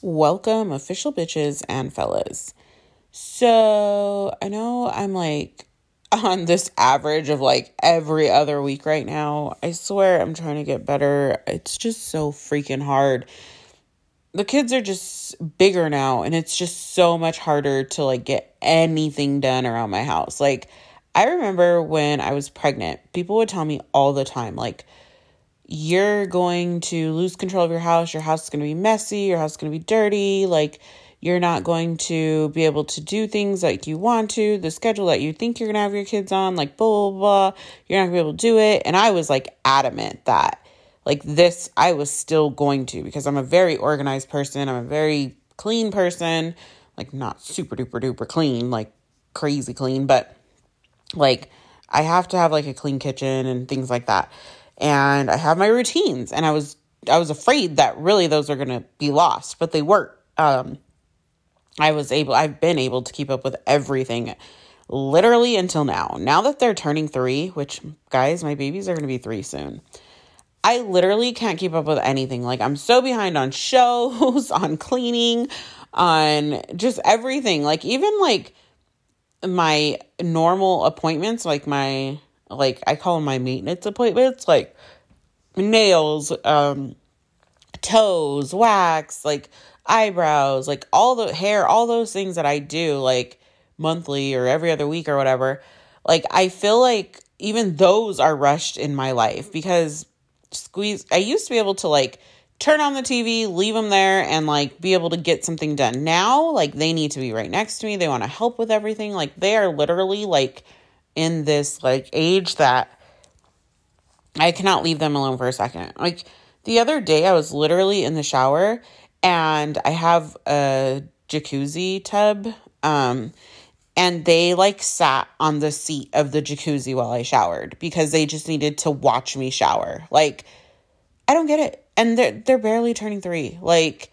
Welcome, official bitches and fellas. So, I know I'm like on this average of like every other week right now. I swear I'm trying to get better. It's just so freaking hard. The kids are just bigger now, and it's just so much harder to like get anything done around my house. Like, I remember when I was pregnant, people would tell me all the time, like, you're going to lose control of your house. Your house is going to be messy. Your house is going to be dirty. Like, you're not going to be able to do things like you want to, the schedule that you think you're going to have your kids on, like, blah, blah, blah. You're not going to be able to do it. And I was like adamant that, like, this, I was still going to because I'm a very organized person. I'm a very clean person. Like, not super duper duper clean, like crazy clean, but like, I have to have like a clean kitchen and things like that and I have my routines. And I was I was afraid that really those are going to be lost, but they weren't. Um, I was able. I've been able to keep up with everything, literally until now. Now that they're turning three, which guys, my babies are going to be three soon. I literally can't keep up with anything. Like I'm so behind on shows, on cleaning, on just everything. Like even like my normal appointments, like my like I call them my maintenance appointments, like nails, um, toes, wax, like eyebrows, like all the hair, all those things that I do like monthly or every other week or whatever. Like I feel like even those are rushed in my life because squeeze I used to be able to like turn on the TV, leave them there and like be able to get something done. Now, like they need to be right next to me. They want to help with everything. Like they are literally like in this like age that I cannot leave them alone for a second. Like the other day, I was literally in the shower and I have a jacuzzi tub. Um, and they like sat on the seat of the jacuzzi while I showered because they just needed to watch me shower. Like, I don't get it. And they're they're barely turning three. Like,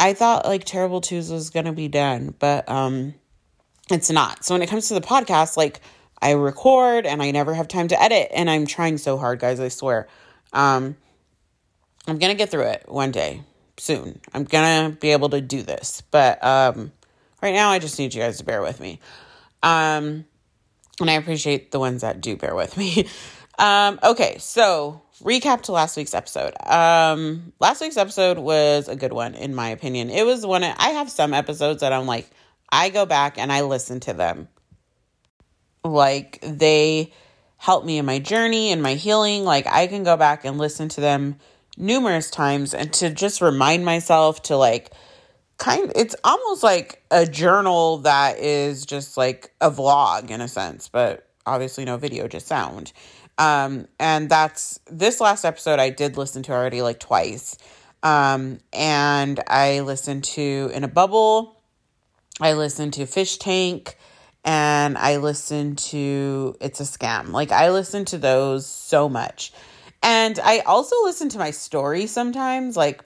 I thought like Terrible Twos was gonna be done, but um, it's not. So when it comes to the podcast, like I record and I never have time to edit. And I'm trying so hard, guys, I swear. Um, I'm going to get through it one day soon. I'm going to be able to do this. But um, right now, I just need you guys to bear with me. Um, and I appreciate the ones that do bear with me. um, okay, so recap to last week's episode. Um, last week's episode was a good one, in my opinion. It was one, I have some episodes that I'm like, I go back and I listen to them like they help me in my journey and my healing. Like I can go back and listen to them numerous times and to just remind myself to like kind it's almost like a journal that is just like a vlog in a sense, but obviously no video, just sound. Um and that's this last episode I did listen to already like twice. Um and I listened to In a Bubble. I listened to Fish Tank and I listen to It's a Scam. Like I listen to those so much. And I also listen to my story sometimes. Like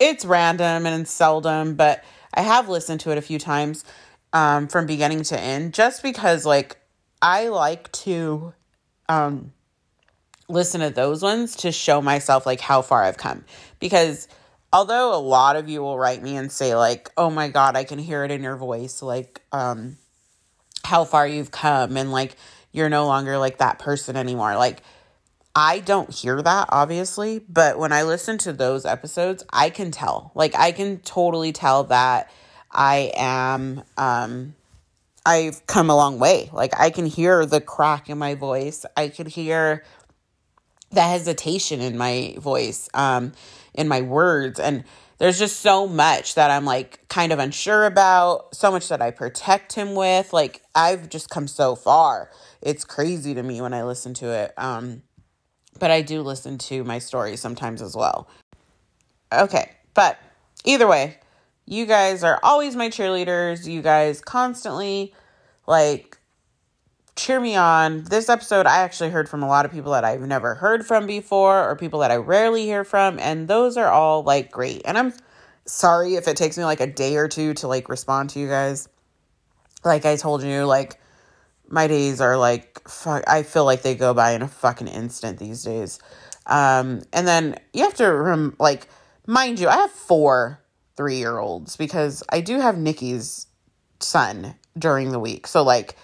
it's random and seldom, but I have listened to it a few times um, from beginning to end just because like I like to um, listen to those ones to show myself like how far I've come. Because although a lot of you will write me and say like, "Oh my god, I can hear it in your voice," like um how far you've come and like you're no longer like that person anymore. Like I don't hear that obviously, but when I listen to those episodes, I can tell. Like I can totally tell that I am um I've come a long way. Like I can hear the crack in my voice. I could hear the hesitation in my voice, um, in my words. And there's just so much that I'm like kind of unsure about, so much that I protect him with. Like I've just come so far. It's crazy to me when I listen to it. Um but I do listen to my story sometimes as well. Okay, but either way, you guys are always my cheerleaders. You guys constantly like cheer me on. This episode, I actually heard from a lot of people that I've never heard from before or people that I rarely hear from. And those are all like great. And I'm sorry if it takes me like a day or two to like respond to you guys. Like I told you, like my days are like, fuck, I feel like they go by in a fucking instant these days. Um, and then you have to rem- like, mind you, I have four three year olds because I do have Nikki's son during the week. So like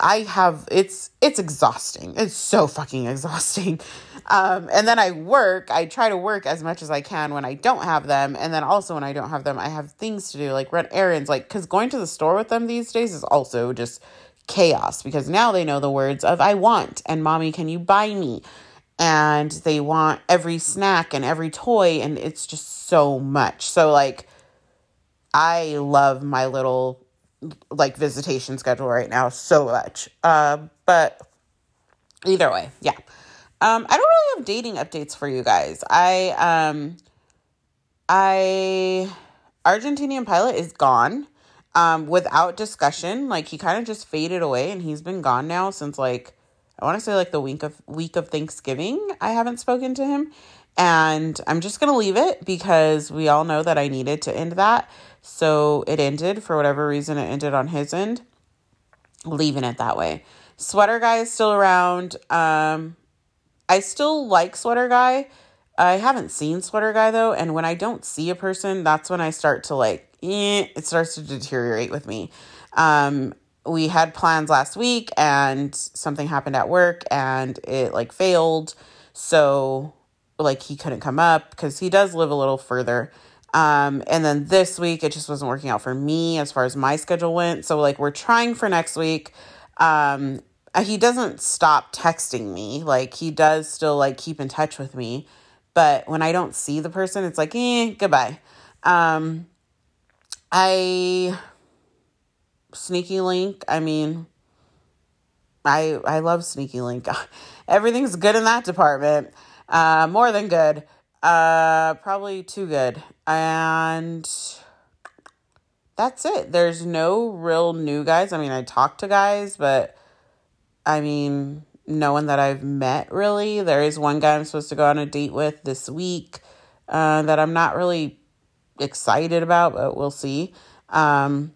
I have it's it's exhausting. It's so fucking exhausting. Um, and then I work. I try to work as much as I can when I don't have them, and then also when I don't have them, I have things to do like run errands. Like because going to the store with them these days is also just chaos because now they know the words of "I want" and "Mommy, can you buy me?" and they want every snack and every toy, and it's just so much. So like, I love my little like visitation schedule right now so much. Uh, but either way, yeah. Um, I don't really have dating updates for you guys. I um I Argentinian pilot is gone. Um, without discussion. Like he kind of just faded away and he's been gone now since like I want to say like the week of week of Thanksgiving. I haven't spoken to him. And I'm just to leave it because we all know that I needed to end that. So it ended for whatever reason, it ended on his end. Leaving it that way. Sweater guy is still around. Um, I still like Sweater Guy. I haven't seen Sweater Guy though, and when I don't see a person, that's when I start to like, eh, it starts to deteriorate with me. Um, we had plans last week and something happened at work and it like failed. So like he couldn't come up because he does live a little further. Um, and then this week it just wasn't working out for me as far as my schedule went. So like we're trying for next week. Um, uh, he doesn't stop texting me. Like he does still like keep in touch with me. But when I don't see the person, it's like, eh, goodbye. Um I Sneaky Link, I mean I I love Sneaky Link. Everything's good in that department. Uh more than good. Uh probably too good. And that's it. There's no real new guys. I mean, I talk to guys, but I mean, no one that I've met really. There is one guy I'm supposed to go on a date with this week uh, that I'm not really excited about, but we'll see. Um,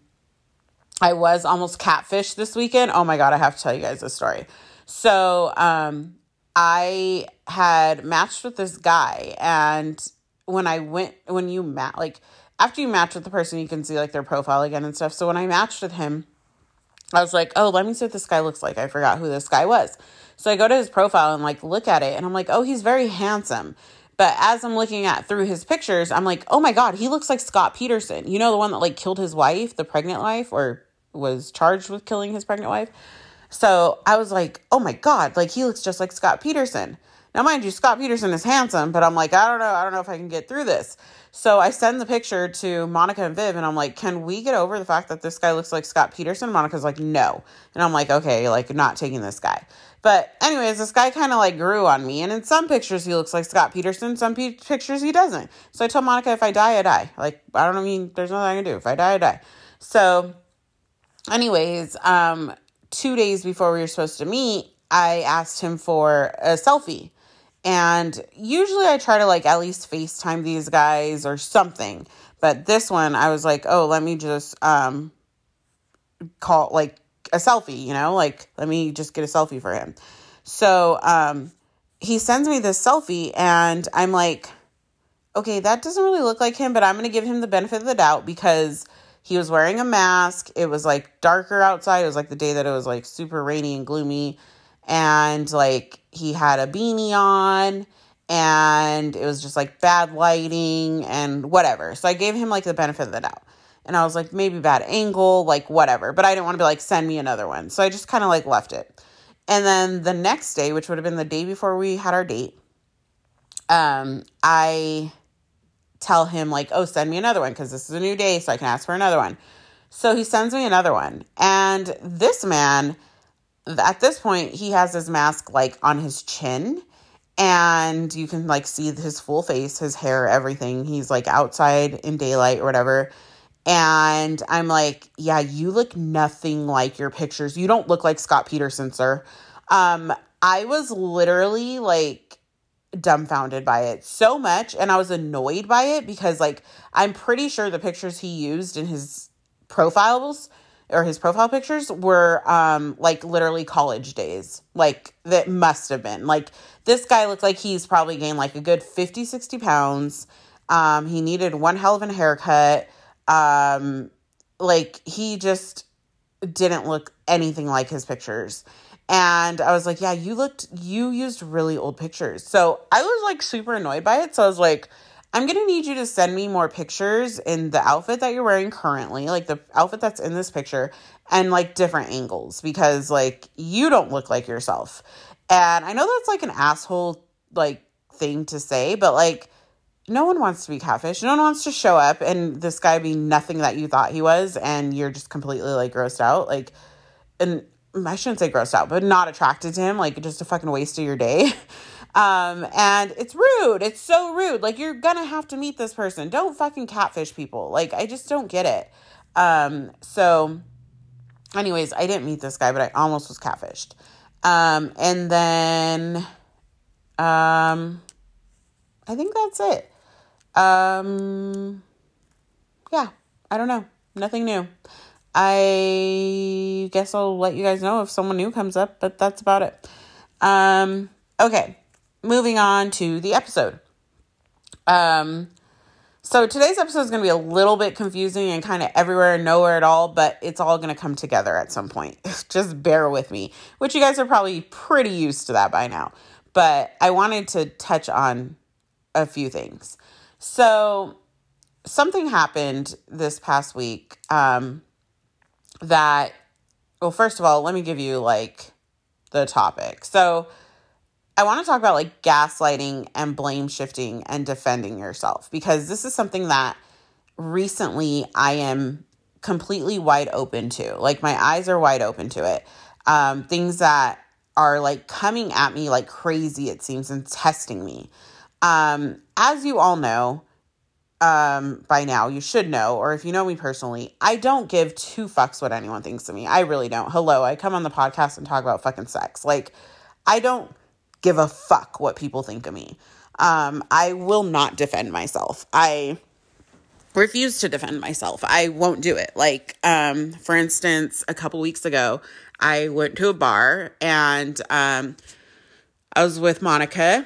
I was almost catfish this weekend. Oh my God, I have to tell you guys a story. So, um, I had matched with this guy, and when I went, when you match, like, after you match with the person, you can see like their profile again and stuff. So, when I matched with him, I was like, oh, let me see what this guy looks like. I forgot who this guy was. So I go to his profile and like look at it and I'm like, oh, he's very handsome. But as I'm looking at through his pictures, I'm like, oh my God, he looks like Scott Peterson. You know, the one that like killed his wife, the pregnant wife, or was charged with killing his pregnant wife. So I was like, oh my God, like he looks just like Scott Peterson. Now, mind you, Scott Peterson is handsome, but I'm like, I don't know. I don't know if I can get through this. So I send the picture to Monica and Viv, and I'm like, can we get over the fact that this guy looks like Scott Peterson? Monica's like, no. And I'm like, okay, like, not taking this guy. But, anyways, this guy kind of like grew on me. And in some pictures, he looks like Scott Peterson. Some p- pictures, he doesn't. So I told Monica, if I die, I die. Like, I don't mean, there's nothing I can do. If I die, I die. So, anyways, um, two days before we were supposed to meet, I asked him for a selfie. And usually I try to like at least FaceTime these guys or something. But this one I was like, "Oh, let me just um call like a selfie, you know? Like let me just get a selfie for him." So, um he sends me this selfie and I'm like, "Okay, that doesn't really look like him, but I'm going to give him the benefit of the doubt because he was wearing a mask. It was like darker outside. It was like the day that it was like super rainy and gloomy and like he had a beanie on and it was just like bad lighting and whatever. So I gave him like the benefit of the doubt. And I was like, maybe bad angle, like whatever. But I didn't want to be like, send me another one. So I just kind of like left it. And then the next day, which would have been the day before we had our date, um, I tell him like, oh, send me another one because this is a new day, so I can ask for another one. So he sends me another one. And this man at this point he has his mask like on his chin and you can like see his full face his hair everything he's like outside in daylight or whatever and i'm like yeah you look nothing like your pictures you don't look like scott peterson sir um i was literally like dumbfounded by it so much and i was annoyed by it because like i'm pretty sure the pictures he used in his profiles or his profile pictures were um like literally college days like that must have been like this guy looked like he's probably gained like a good 50 60 pounds Um, he needed one hell of a haircut. Um, like he just didn't look anything like his pictures. And I was like, yeah, you looked, you used really old pictures. So I was like super annoyed by it. So I was like, I'm going to need you to send me more pictures in the outfit that you're wearing currently, like the outfit that's in this picture, and like different angles because like you don't look like yourself. And I know that's like an asshole like thing to say, but like no one wants to be catfish. No one wants to show up and this guy be nothing that you thought he was and you're just completely like grossed out. Like and I shouldn't say grossed out, but not attracted to him, like just a fucking waste of your day. Um, and it's rude. It's so rude. Like you're gonna have to meet this person. Don't fucking catfish people. Like I just don't get it. Um, so anyways, I didn't meet this guy, but I almost was catfished. Um, and then um I think that's it. Um yeah, I don't know. Nothing new. I guess I'll let you guys know if someone new comes up, but that's about it. Um okay moving on to the episode. Um, so today's episode is going to be a little bit confusing and kind of everywhere and nowhere at all, but it's all going to come together at some point. Just bear with me, which you guys are probably pretty used to that by now. But I wanted to touch on a few things. So something happened this past week um, that, well, first of all, let me give you like the topic. So I want to talk about like gaslighting and blame shifting and defending yourself because this is something that recently I am completely wide open to. Like my eyes are wide open to it. Um, things that are like coming at me like crazy, it seems, and testing me. Um, as you all know, um, by now, you should know, or if you know me personally, I don't give two fucks what anyone thinks of me. I really don't. Hello, I come on the podcast and talk about fucking sex. Like, I don't give a fuck what people think of me. Um, I will not defend myself. I refuse to defend myself. I won't do it. Like, um, for instance, a couple weeks ago, I went to a bar and um, I was with Monica.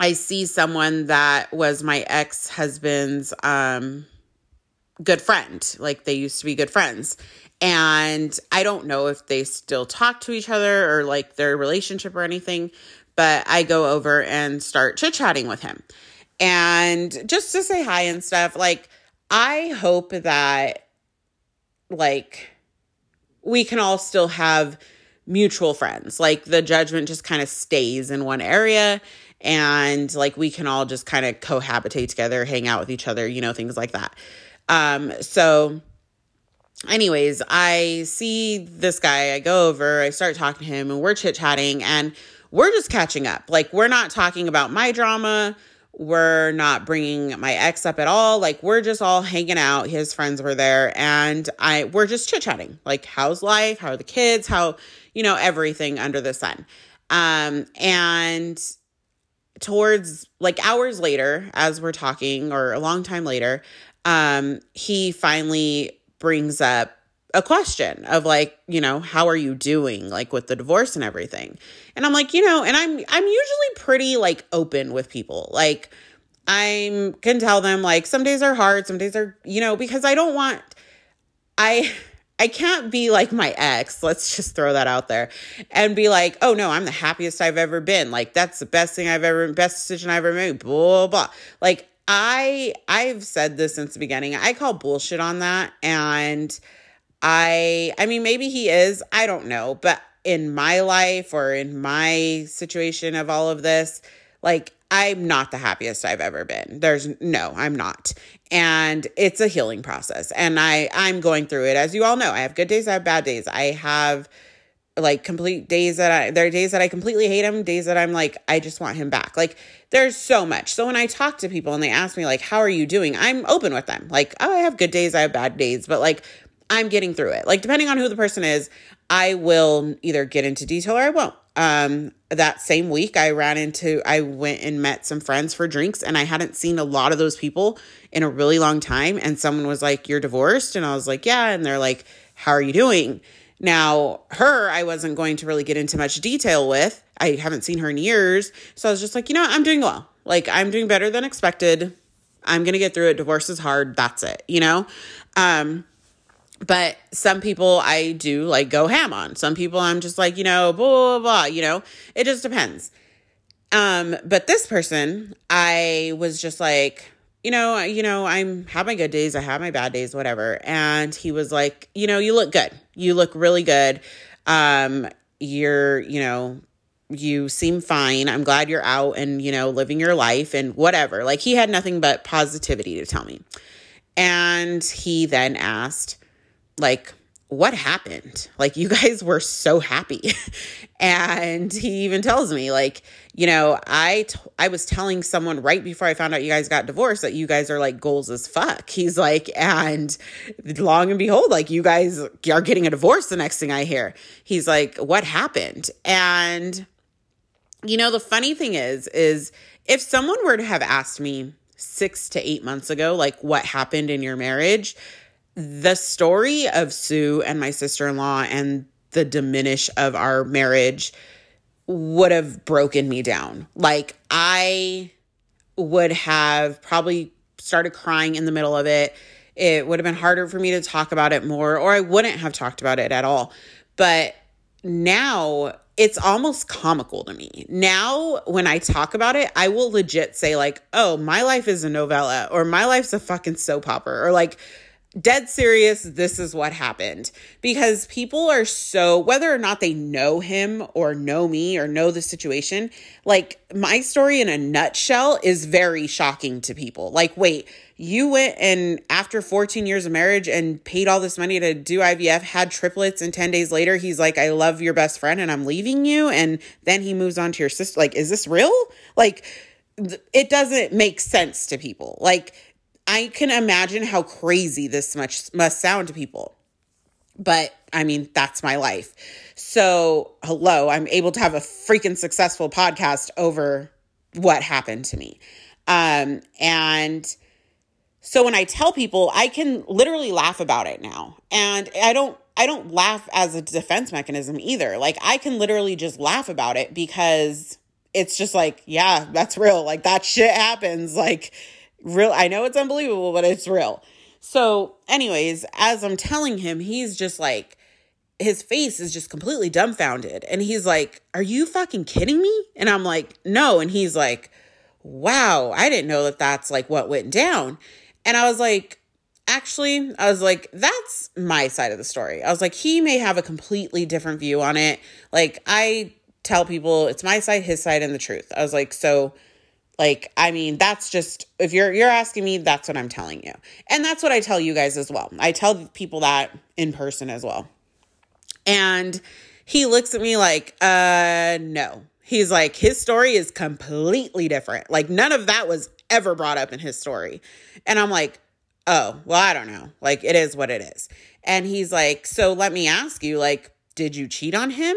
I see someone that was my ex husband's um, good friend. Like, they used to be good friends. And I don't know if they still talk to each other or like their relationship or anything, but I go over and start chit chatting with him. And just to say hi and stuff, like, I hope that, like, we can all still have mutual friends. Like, the judgment just kind of stays in one area and, like, we can all just kind of cohabitate together, hang out with each other, you know, things like that. Um, so, anyways, I see this guy, I go over, I start talking to him, and we're chit chatting, and we're just catching up. Like, we're not talking about my drama. We're not bringing my ex up at all. Like, we're just all hanging out. His friends were there, and I we're just chit chatting. Like, how's life? How are the kids? How you know everything under the sun. Um, and towards like hours later, as we're talking, or a long time later, um, he finally brings up a question of like, you know, how are you doing like with the divorce and everything? And I'm like, you know, and I'm I'm usually pretty like open with people. Like I'm can tell them like some days are hard, some days are, you know, because I don't want I I can't be like my ex, let's just throw that out there, and be like, oh no, I'm the happiest I've ever been. Like, that's the best thing I've ever, best decision I've ever made, blah, blah. Like, I, I've said this since the beginning. I call bullshit on that. And I I mean maybe he is, I don't know, but in my life or in my situation of all of this, like I'm not the happiest I've ever been. There's no, I'm not. And it's a healing process and I I'm going through it as you all know. I have good days, I have bad days. I have like complete days that I there are days that I completely hate him, days that I'm like I just want him back. Like there's so much. So when I talk to people and they ask me like how are you doing? I'm open with them. Like, oh, I have good days, I have bad days, but like I'm getting through it. Like depending on who the person is, I will either get into detail or I won't. Um that same week I ran into I went and met some friends for drinks and I hadn't seen a lot of those people in a really long time and someone was like you're divorced and I was like yeah and they're like how are you doing? Now, her I wasn't going to really get into much detail with. I haven't seen her in years, so I was just like, you know, I'm doing well. Like I'm doing better than expected. I'm going to get through it. Divorce is hard. That's it, you know? Um, but some people I do like go ham on. Some people I'm just like, you know, blah, blah, blah, you know, it just depends. Um, but this person, I was just like, you know, you know, I'm have my good days, I have my bad days, whatever. And he was like, you know, you look good. You look really good. Um, you're, you know, you seem fine. I'm glad you're out and, you know, living your life and whatever. Like he had nothing but positivity to tell me. And he then asked, like, what happened? Like, you guys were so happy. and he even tells me, like, you know, I, t- I was telling someone right before I found out you guys got divorced that you guys are like goals as fuck. He's like, and long and behold, like, you guys are getting a divorce the next thing I hear. He's like, what happened? And, you know, the funny thing is, is if someone were to have asked me six to eight months ago, like, what happened in your marriage? The story of Sue and my sister in law and the diminish of our marriage would have broken me down. Like, I would have probably started crying in the middle of it. It would have been harder for me to talk about it more, or I wouldn't have talked about it at all. But now it's almost comical to me. Now, when I talk about it, I will legit say, like, oh, my life is a novella, or my life's a fucking soap opera, or like, dead serious, this is what happened. Because people are so, whether or not they know him or know me or know the situation, like my story in a nutshell is very shocking to people. Like, wait, you went and after 14 years of marriage and paid all this money to do IVF, had triplets, and 10 days later, he's like, I love your best friend and I'm leaving you. And then he moves on to your sister. Like, is this real? Like, it doesn't make sense to people. Like, I can imagine how crazy this much must sound to people. But I mean, that's my life. So, hello, I'm able to have a freaking successful podcast over what happened to me. Um, and so when I tell people, I can literally laugh about it now. And I don't I don't laugh as a defense mechanism either. Like I can literally just laugh about it because it's just like, yeah, that's real. Like that shit happens. Like real I know it's unbelievable, but it's real. So, anyways, as I'm telling him, he's just like his face is just completely dumbfounded. And he's like, Are you fucking kidding me? And I'm like, No. And he's like, Wow, I didn't know that that's like what went down. And I was like, Actually, I was like, That's my side of the story. I was like, He may have a completely different view on it. Like, I tell people it's my side, his side, and the truth. I was like, So like, I mean, that's just if you're you're asking me, that's what I'm telling you. And that's what I tell you guys as well. I tell people that in person as well. And he looks at me like, uh no. He's like his story is completely different. Like none of that was ever brought up in his story. And I'm like, "Oh, well, I don't know. Like it is what it is." And he's like, "So let me ask you, like, did you cheat on him?"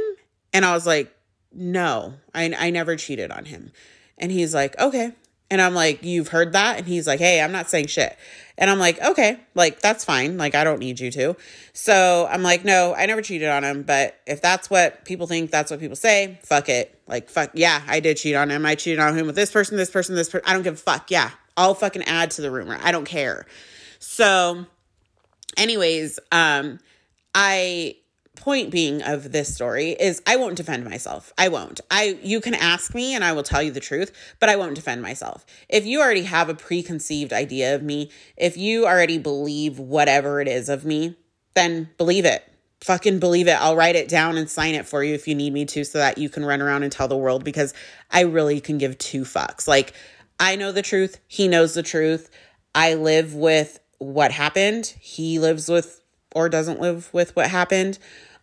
And I was like, "No. I I never cheated on him." And he's like, okay. And I'm like, you've heard that? And he's like, hey, I'm not saying shit. And I'm like, okay, like that's fine. Like I don't need you to. So I'm like, no, I never cheated on him. But if that's what people think, that's what people say, fuck it. Like, fuck, yeah, I did cheat on him. I cheated on him with this person, this person, this person. I don't give a fuck. Yeah, I'll fucking add to the rumor. I don't care. So, anyways, um, I point being of this story is I won't defend myself. I won't. I you can ask me and I will tell you the truth, but I won't defend myself. If you already have a preconceived idea of me, if you already believe whatever it is of me, then believe it. Fucking believe it. I'll write it down and sign it for you if you need me to so that you can run around and tell the world because I really can give two fucks. Like I know the truth, he knows the truth. I live with what happened. He lives with or doesn't live with what happened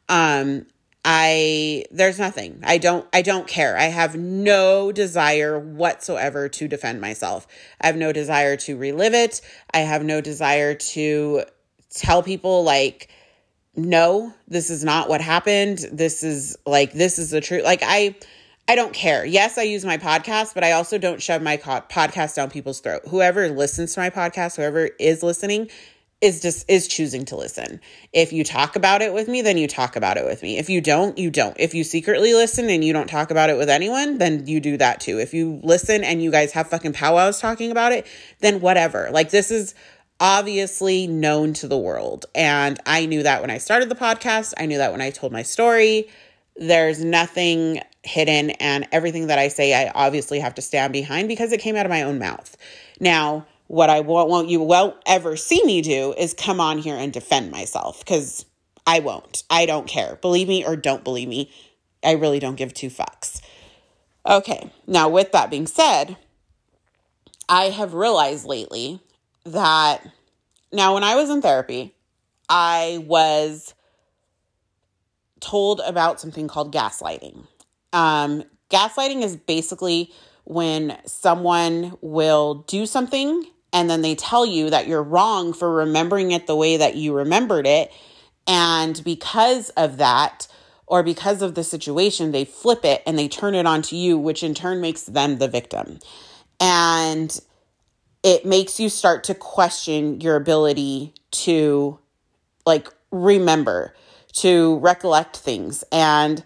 um I there's nothing. I don't I don't care. I have no desire whatsoever to defend myself. I have no desire to relive it. I have no desire to tell people like no, this is not what happened. This is like this is the truth. Like I I don't care. Yes, I use my podcast, but I also don't shove my podcast down people's throat. Whoever listens to my podcast, whoever is listening, is just is choosing to listen. If you talk about it with me, then you talk about it with me. If you don't, you don't. If you secretly listen and you don't talk about it with anyone, then you do that too. If you listen and you guys have fucking powwows talking about it, then whatever. Like this is obviously known to the world. And I knew that when I started the podcast. I knew that when I told my story. There's nothing hidden and everything that I say I obviously have to stand behind because it came out of my own mouth. Now, what I won't, you won't ever see me do is come on here and defend myself because I won't. I don't care. Believe me or don't believe me. I really don't give two fucks. Okay, now with that being said, I have realized lately that now when I was in therapy, I was told about something called gaslighting. Um, gaslighting is basically when someone will do something and then they tell you that you're wrong for remembering it the way that you remembered it. And because of that, or because of the situation, they flip it and they turn it onto you, which in turn makes them the victim. And it makes you start to question your ability to like remember, to recollect things, and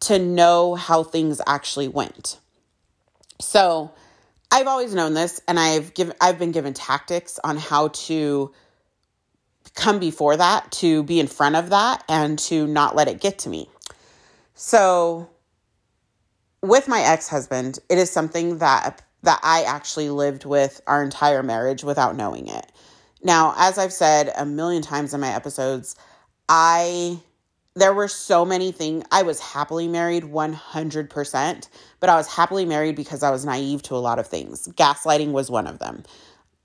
to know how things actually went. So, I've always known this and I've given I've been given tactics on how to come before that, to be in front of that and to not let it get to me. So with my ex-husband, it is something that that I actually lived with our entire marriage without knowing it. Now, as I've said a million times in my episodes, I there were so many things. I was happily married 100%, but I was happily married because I was naive to a lot of things. Gaslighting was one of them.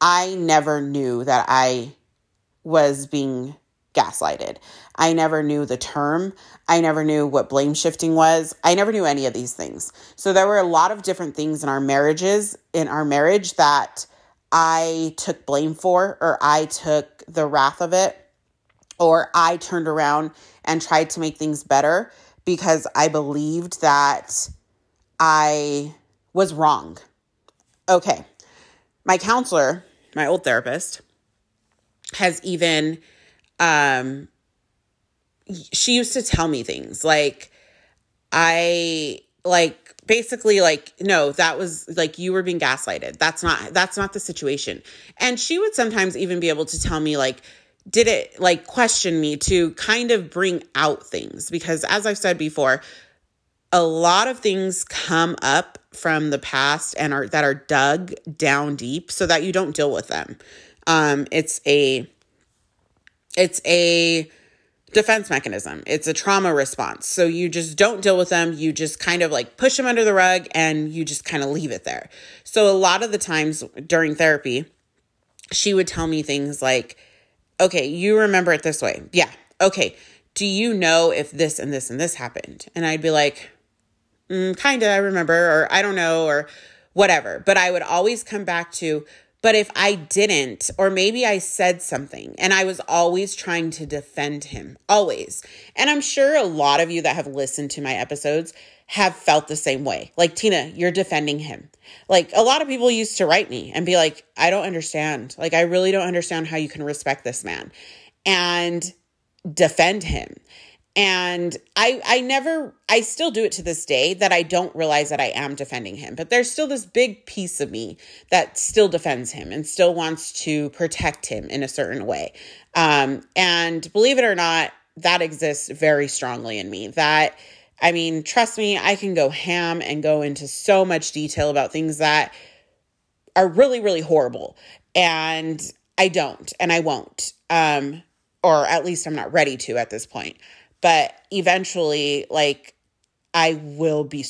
I never knew that I was being gaslighted. I never knew the term. I never knew what blame shifting was. I never knew any of these things. So there were a lot of different things in our marriages, in our marriage that I took blame for or I took the wrath of it or I turned around and tried to make things better because I believed that I was wrong. Okay. My counselor, my old therapist, has even um she used to tell me things like I like basically like no that was like you were being gaslighted that's not that's not the situation and she would sometimes even be able to tell me like did it like question me to kind of bring out things because as I've said before, a lot of things come up from the past and are that are dug down deep so that you don't deal with them. Um it's a it's a defense mechanism. It's a trauma response. So you just don't deal with them. You just kind of like push them under the rug and you just kind of leave it there. So a lot of the times during therapy, she would tell me things like, okay, you remember it this way. Yeah. Okay. Do you know if this and this and this happened? And I'd be like, mm, kind of, I remember, or I don't know, or whatever. But I would always come back to, but if I didn't, or maybe I said something, and I was always trying to defend him, always. And I'm sure a lot of you that have listened to my episodes have felt the same way. Like, Tina, you're defending him. Like, a lot of people used to write me and be like, I don't understand. Like, I really don't understand how you can respect this man and defend him. And I I never I still do it to this day that I don't realize that I am defending him. But there's still this big piece of me that still defends him and still wants to protect him in a certain way. Um, and believe it or not, that exists very strongly in me. That I mean, trust me, I can go ham and go into so much detail about things that are really, really horrible. And I don't, and I won't. Um, or at least I'm not ready to at this point. But eventually, like, I will be,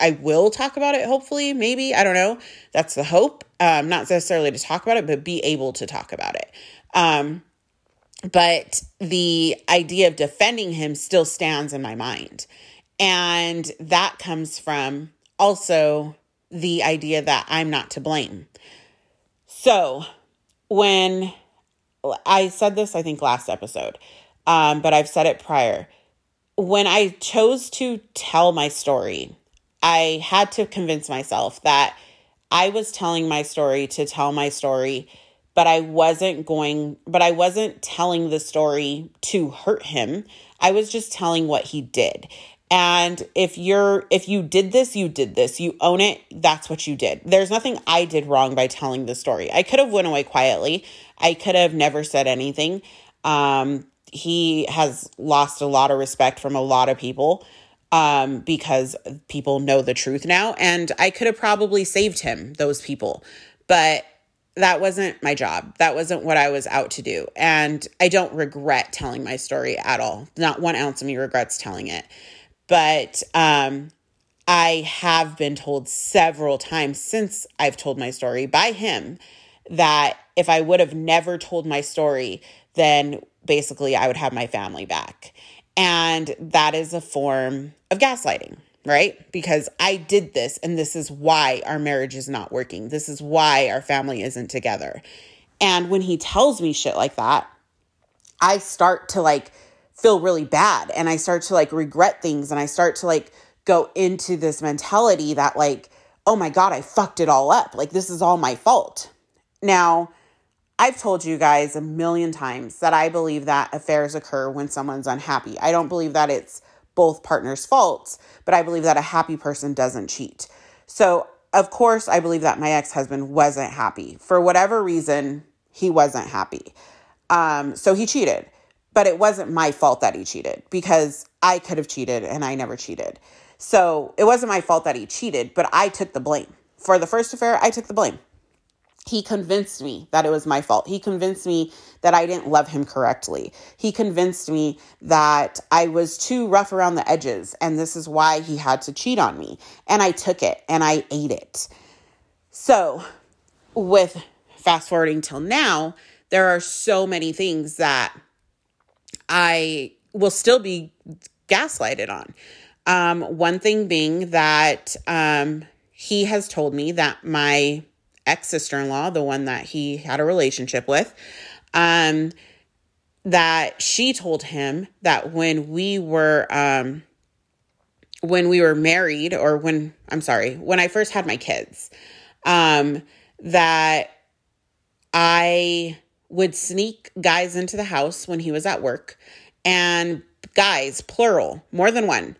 I will talk about it, hopefully, maybe. I don't know. That's the hope. Um, not necessarily to talk about it, but be able to talk about it. Um, but the idea of defending him still stands in my mind. And that comes from also the idea that I'm not to blame. So when I said this, I think last episode, um, but I've said it prior. When I chose to tell my story, I had to convince myself that I was telling my story to tell my story, but I wasn't going, but I wasn't telling the story to hurt him. I was just telling what he did. And if you're if you did this, you did this. You own it. That's what you did. There's nothing I did wrong by telling the story. I could have went away quietly. I could have never said anything. Um, he has lost a lot of respect from a lot of people um, because people know the truth now. And I could have probably saved him, those people. But that wasn't my job. That wasn't what I was out to do. And I don't regret telling my story at all. Not one ounce of me regrets telling it. But um, I have been told several times since I've told my story by him that if I would have never told my story, then basically I would have my family back. And that is a form of gaslighting, right? Because I did this and this is why our marriage is not working. This is why our family isn't together. And when he tells me shit like that, I start to like feel really bad and I start to like regret things and I start to like go into this mentality that like, oh my God, I fucked it all up. Like this is all my fault. Now, I've told you guys a million times that I believe that affairs occur when someone's unhappy. I don't believe that it's both partners' faults, but I believe that a happy person doesn't cheat. So, of course, I believe that my ex husband wasn't happy. For whatever reason, he wasn't happy. Um, so he cheated, but it wasn't my fault that he cheated because I could have cheated and I never cheated. So it wasn't my fault that he cheated, but I took the blame. For the first affair, I took the blame he convinced me that it was my fault. He convinced me that I didn't love him correctly. He convinced me that I was too rough around the edges and this is why he had to cheat on me. And I took it and I ate it. So, with fast forwarding till now, there are so many things that I will still be gaslighted on. Um, one thing being that um, he has told me that my ex sister in law, the one that he had a relationship with, um, that she told him that when we were um, when we were married, or when I'm sorry, when I first had my kids, um, that I would sneak guys into the house when he was at work, and guys, plural, more than one,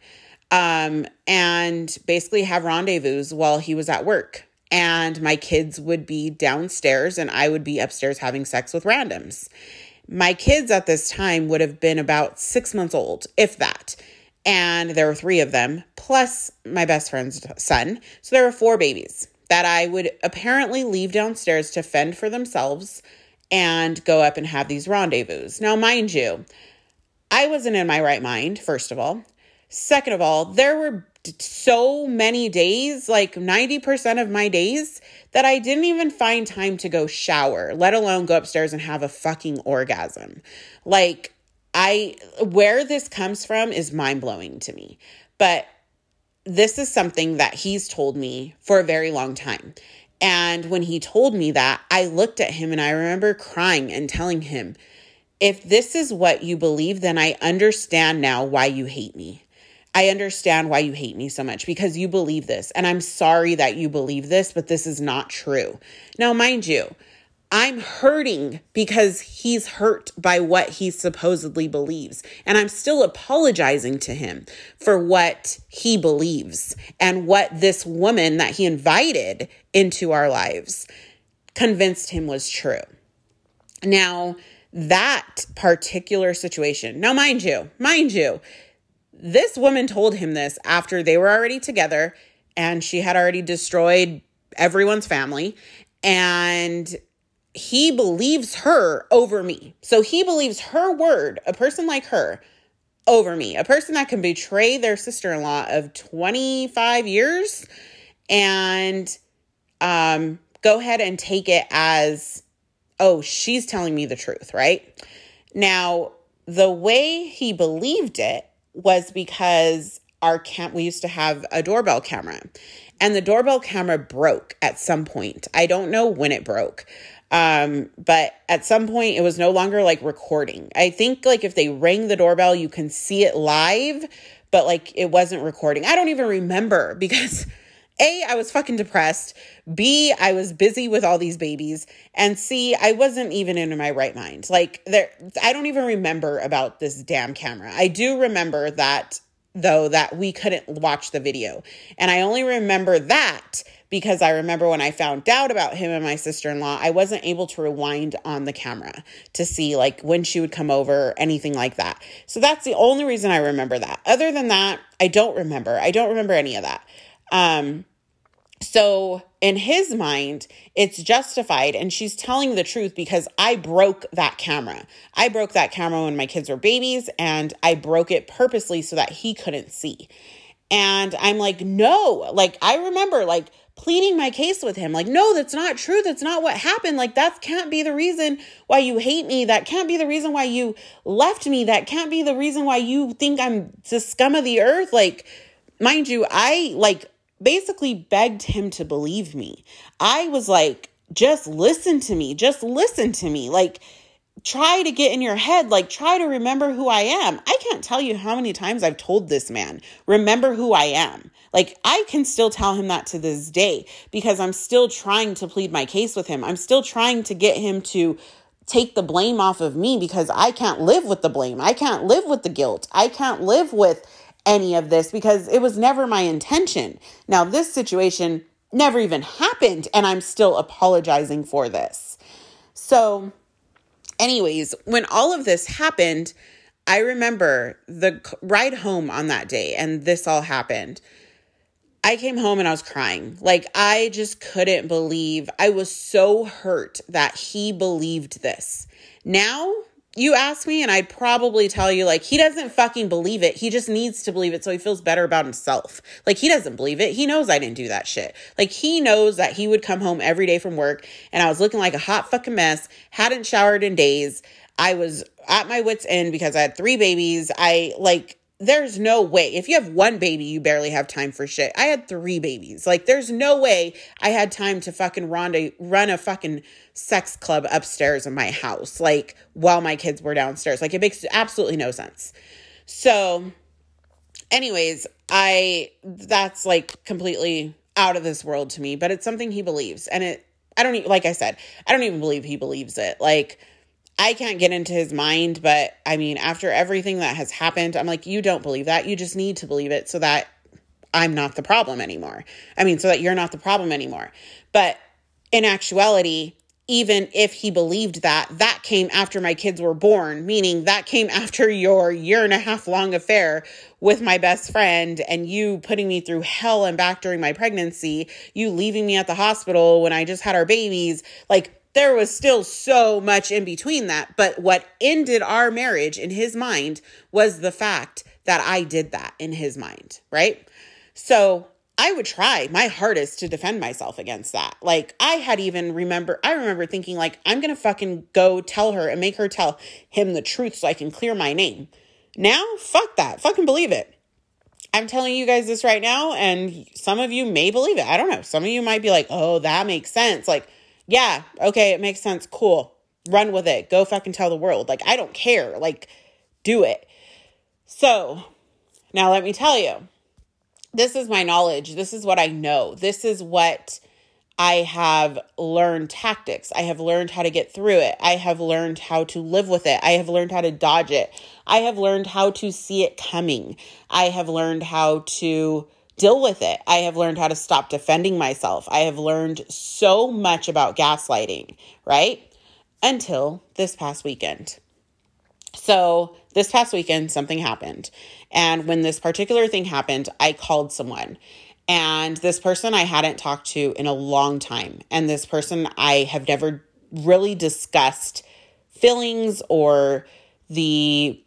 um, and basically have rendezvous while he was at work and my kids would be downstairs and I would be upstairs having sex with randoms. My kids at this time would have been about six months old, if that. And there were three of them, plus my best friend's son. So there were four babies that I would apparently leave downstairs to fend for themselves and go up and have these rendezvous. Now, mind you, I wasn't in my right mind, first of all. Second of all, there were so many days, like 90% of my days, that I didn't even find time to go shower, let alone go upstairs and have a fucking orgasm. Like, I, where this comes from is mind blowing to me. But this is something that he's told me for a very long time. And when he told me that, I looked at him and I remember crying and telling him, if this is what you believe, then I understand now why you hate me. I understand why you hate me so much because you believe this. And I'm sorry that you believe this, but this is not true. Now, mind you, I'm hurting because he's hurt by what he supposedly believes. And I'm still apologizing to him for what he believes and what this woman that he invited into our lives convinced him was true. Now, that particular situation, now, mind you, mind you, this woman told him this after they were already together and she had already destroyed everyone's family. And he believes her over me. So he believes her word, a person like her, over me, a person that can betray their sister in law of 25 years and um, go ahead and take it as, oh, she's telling me the truth, right? Now, the way he believed it was because our camp we used to have a doorbell camera and the doorbell camera broke at some point. I don't know when it broke um but at some point it was no longer like recording. I think like if they ring the doorbell you can see it live but like it wasn't recording. I don't even remember because A, I was fucking depressed. B, I was busy with all these babies. And C, I wasn't even in my right mind. Like there I don't even remember about this damn camera. I do remember that though that we couldn't watch the video. And I only remember that because I remember when I found out about him and my sister-in-law, I wasn't able to rewind on the camera to see like when she would come over, or anything like that. So that's the only reason I remember that. Other than that, I don't remember. I don't remember any of that. Um so in his mind, it's justified. And she's telling the truth because I broke that camera. I broke that camera when my kids were babies and I broke it purposely so that he couldn't see. And I'm like, no, like I remember like pleading my case with him. Like, no, that's not true. That's not what happened. Like, that can't be the reason why you hate me. That can't be the reason why you left me. That can't be the reason why you think I'm the scum of the earth. Like, mind you, I like basically begged him to believe me. I was like, just listen to me. Just listen to me. Like, try to get in your head. Like, try to remember who I am. I can't tell you how many times I've told this man, remember who I am. Like, I can still tell him that to this day because I'm still trying to plead my case with him. I'm still trying to get him to take the blame off of me because I can't live with the blame. I can't live with the guilt. I can't live with any of this because it was never my intention. Now, this situation never even happened, and I'm still apologizing for this. So, anyways, when all of this happened, I remember the ride home on that day, and this all happened. I came home and I was crying. Like, I just couldn't believe. I was so hurt that he believed this. Now, you ask me and I'd probably tell you like he doesn't fucking believe it. He just needs to believe it so he feels better about himself. Like he doesn't believe it. He knows I didn't do that shit. Like he knows that he would come home every day from work and I was looking like a hot fucking mess, hadn't showered in days. I was at my wits end because I had three babies. I like there's no way. If you have one baby, you barely have time for shit. I had three babies. Like, there's no way I had time to fucking run a, run a fucking sex club upstairs in my house, like, while my kids were downstairs. Like, it makes absolutely no sense. So, anyways, I, that's like completely out of this world to me, but it's something he believes. And it, I don't like I said, I don't even believe he believes it. Like, I can't get into his mind, but I mean, after everything that has happened, I'm like, you don't believe that. You just need to believe it so that I'm not the problem anymore. I mean, so that you're not the problem anymore. But in actuality, even if he believed that, that came after my kids were born, meaning that came after your year and a half long affair with my best friend and you putting me through hell and back during my pregnancy, you leaving me at the hospital when I just had our babies. Like, there was still so much in between that. But what ended our marriage in his mind was the fact that I did that in his mind, right? So I would try my hardest to defend myself against that. Like I had even remember I remember thinking like I'm going to fucking go tell her and make her tell him the truth so I can clear my name. Now, fuck that. Fucking believe it. I'm telling you guys this right now and some of you may believe it. I don't know. Some of you might be like, "Oh, that makes sense." Like yeah, okay, it makes sense. Cool. Run with it. Go fucking tell the world. Like, I don't care. Like, do it. So, now let me tell you this is my knowledge. This is what I know. This is what I have learned tactics. I have learned how to get through it. I have learned how to live with it. I have learned how to dodge it. I have learned how to see it coming. I have learned how to deal with it. I have learned how to stop defending myself. I have learned so much about gaslighting, right? Until this past weekend. So, this past weekend, something happened. And when this particular thing happened, I called someone. And this person I hadn't talked to in a long time. And this person I have never really discussed feelings or the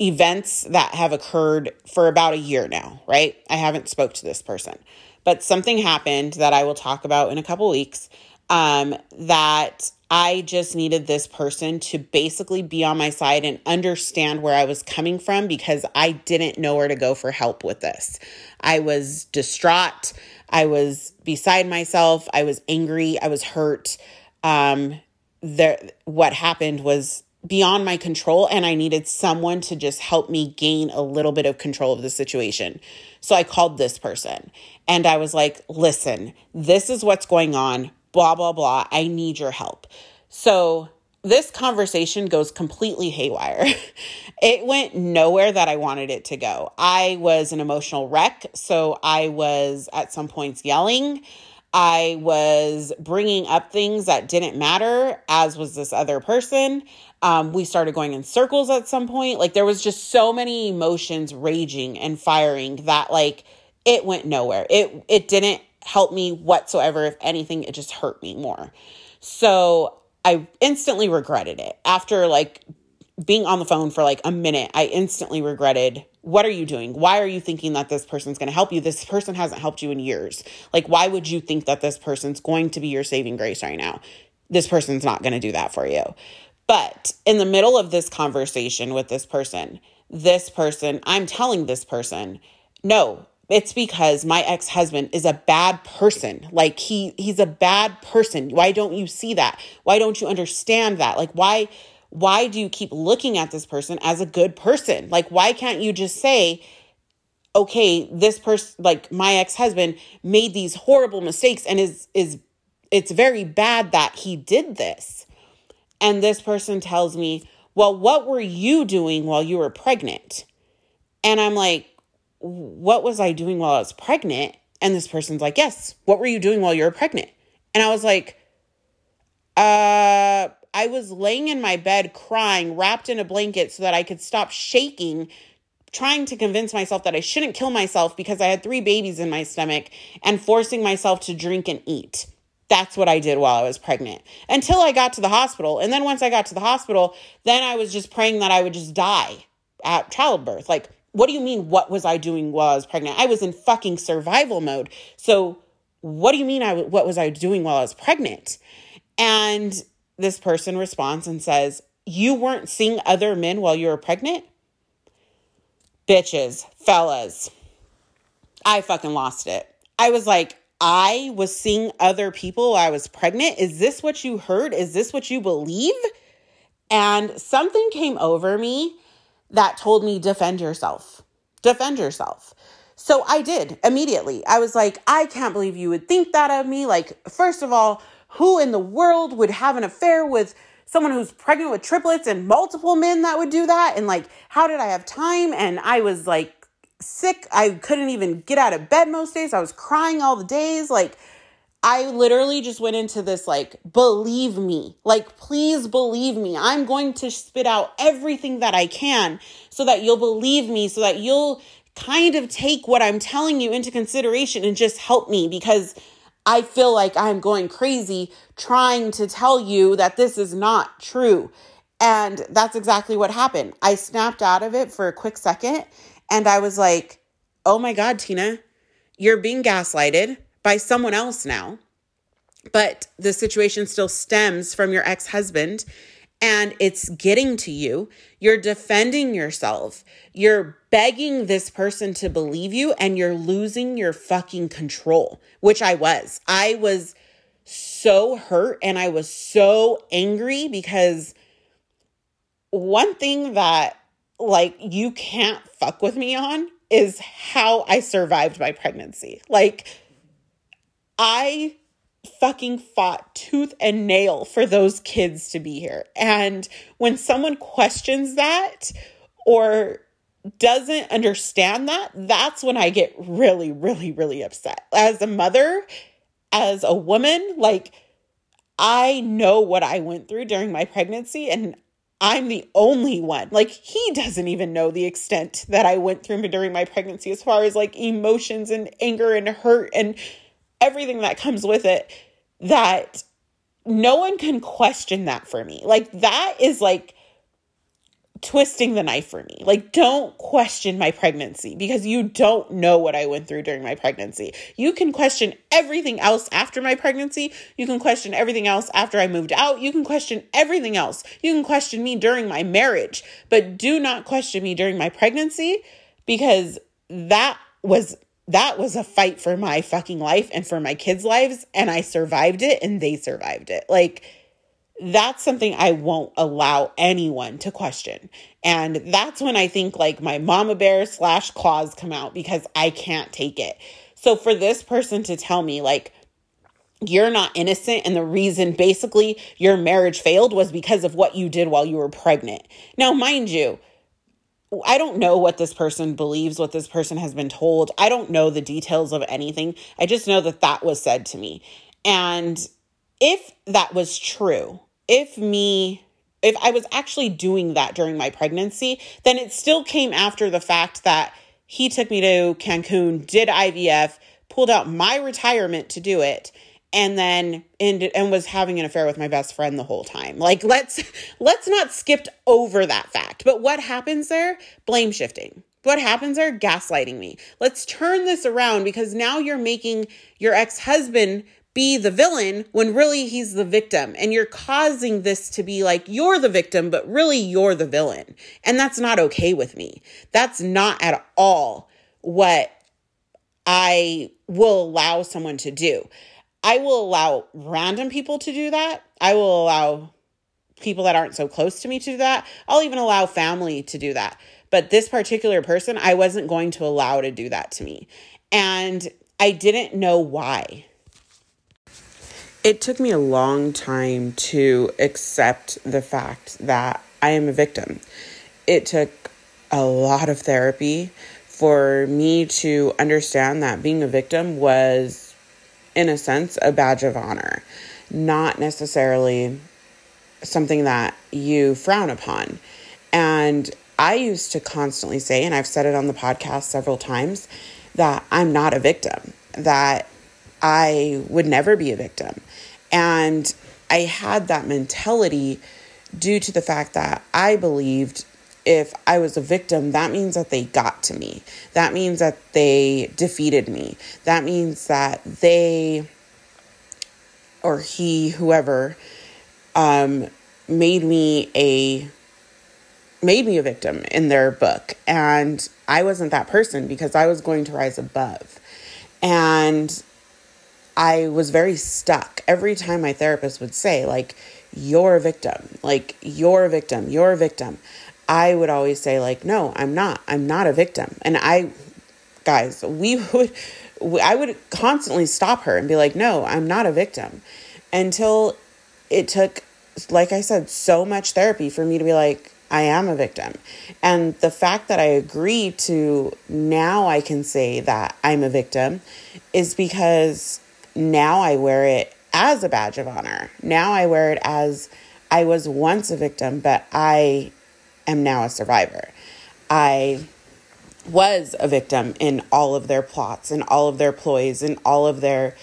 events that have occurred for about a year now, right? I haven't spoke to this person. But something happened that I will talk about in a couple weeks um, that I just needed this person to basically be on my side and understand where I was coming from because I didn't know where to go for help with this. I was distraught. I was beside myself. I was angry. I was hurt. Um, there, what happened was beyond my control and I needed someone to just help me gain a little bit of control of the situation. So I called this person and I was like, listen, this is what's going on, blah, blah, blah. I need your help. So this conversation goes completely haywire. it went nowhere that I wanted it to go. I was an emotional wreck. So I was at some points yelling. I was bringing up things that didn't matter, as was this other person. Um, we started going in circles at some point. Like there was just so many emotions raging and firing that like it went nowhere. It it didn't help me whatsoever. If anything, it just hurt me more. So I instantly regretted it. After like being on the phone for like a minute, I instantly regretted what are you doing? Why are you thinking that this person's going to help you? This person hasn't helped you in years. Like, why would you think that this person's going to be your saving grace right now? This person's not going to do that for you. But in the middle of this conversation with this person, this person, I'm telling this person, no, it's because my ex-husband is a bad person like he he's a bad person why don't you see that why don't you understand that like why why do you keep looking at this person as a good person? Like, why can't you just say, okay, this person, like my ex husband, made these horrible mistakes and is, is, it's very bad that he did this. And this person tells me, well, what were you doing while you were pregnant? And I'm like, what was I doing while I was pregnant? And this person's like, yes, what were you doing while you were pregnant? And I was like, uh, I was laying in my bed crying, wrapped in a blanket so that I could stop shaking, trying to convince myself that I shouldn't kill myself because I had three babies in my stomach and forcing myself to drink and eat. That's what I did while I was pregnant until I got to the hospital. And then once I got to the hospital, then I was just praying that I would just die at childbirth. Like, what do you mean? What was I doing while I was pregnant? I was in fucking survival mode. So, what do you mean? I what was I doing while I was pregnant? And this person responds and says, You weren't seeing other men while you were pregnant? Bitches, fellas, I fucking lost it. I was like, I was seeing other people I was pregnant. Is this what you heard? Is this what you believe? And something came over me that told me, defend yourself. Defend yourself. So I did immediately. I was like, I can't believe you would think that of me. Like, first of all, who in the world would have an affair with someone who's pregnant with triplets and multiple men that would do that? And like, how did I have time? And I was like sick. I couldn't even get out of bed most days. I was crying all the days. Like, I literally just went into this like, believe me, like, please believe me. I'm going to spit out everything that I can so that you'll believe me, so that you'll kind of take what I'm telling you into consideration and just help me because I feel like I'm going crazy trying to tell you that this is not true. And that's exactly what happened. I snapped out of it for a quick second and I was like, oh my God, Tina, you're being gaslighted by someone else now. But the situation still stems from your ex husband and it's getting to you. You're defending yourself. You're begging this person to believe you and you're losing your fucking control, which I was. I was so hurt and I was so angry because one thing that like you can't fuck with me on is how I survived my pregnancy. Like I fucking fought tooth and nail for those kids to be here. And when someone questions that or doesn't understand that, that's when I get really, really, really upset. As a mother, as a woman, like I know what I went through during my pregnancy and I'm the only one. Like he doesn't even know the extent that I went through during my pregnancy as far as like emotions and anger and hurt and everything that comes with it that no one can question that for me. Like that is like twisting the knife for me. Like don't question my pregnancy because you don't know what I went through during my pregnancy. You can question everything else after my pregnancy. You can question everything else after I moved out. You can question everything else. You can question me during my marriage, but do not question me during my pregnancy because that was that was a fight for my fucking life and for my kids' lives. And I survived it and they survived it. Like, that's something I won't allow anyone to question. And that's when I think like my mama bear slash claws come out because I can't take it. So for this person to tell me, like, you're not innocent, and the reason basically your marriage failed was because of what you did while you were pregnant. Now, mind you, I don't know what this person believes, what this person has been told. I don't know the details of anything. I just know that that was said to me. And if that was true, if me, if I was actually doing that during my pregnancy, then it still came after the fact that he took me to Cancun, did IVF, pulled out my retirement to do it, and then ended and was having an affair with my best friend the whole time. Like let's let's not skip over that fact. But what happens there? Blame shifting. What happens there? Gaslighting me. Let's turn this around because now you're making your ex-husband be the villain when really he's the victim. And you're causing this to be like you're the victim, but really you're the villain. And that's not okay with me. That's not at all what I will allow someone to do. I will allow random people to do that. I will allow people that aren't so close to me to do that. I'll even allow family to do that. But this particular person, I wasn't going to allow to do that to me. And I didn't know why. It took me a long time to accept the fact that I am a victim. It took a lot of therapy for me to understand that being a victim was in a sense, a badge of honor, not necessarily something that you frown upon. And I used to constantly say, and I've said it on the podcast several times, that I'm not a victim, that I would never be a victim. And I had that mentality due to the fact that I believed if I was a victim, that means that they got to me. That means that they defeated me. That means that they or he, whoever, um, made me a made me a victim in their book. And I wasn't that person because I was going to rise above. And I was very stuck. Every time my therapist would say, like, you're a victim, like, you're a victim, you're a victim. I would always say, like, no, I'm not. I'm not a victim. And I, guys, we would, I would constantly stop her and be like, no, I'm not a victim. Until it took, like I said, so much therapy for me to be like, I am a victim. And the fact that I agree to now I can say that I'm a victim is because now I wear it as a badge of honor. Now I wear it as I was once a victim, but I am now a survivor. I was a victim in all of their plots and all of their ploys and all of their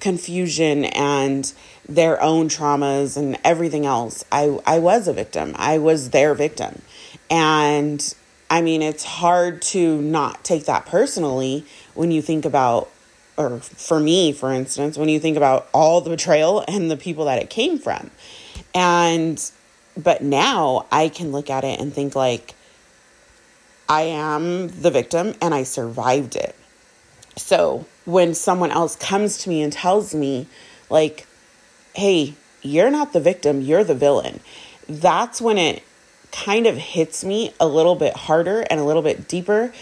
confusion and their own traumas and everything else. I, I was a victim. I was their victim. And I mean, it's hard to not take that personally when you think about, or for me, for instance, when you think about all the betrayal and the people that it came from. And but now I can look at it and think like I am the victim and I survived it. So when someone else comes to me and tells me like hey, you're not the victim, you're the villain. That's when it kind of hits me a little bit harder and a little bit deeper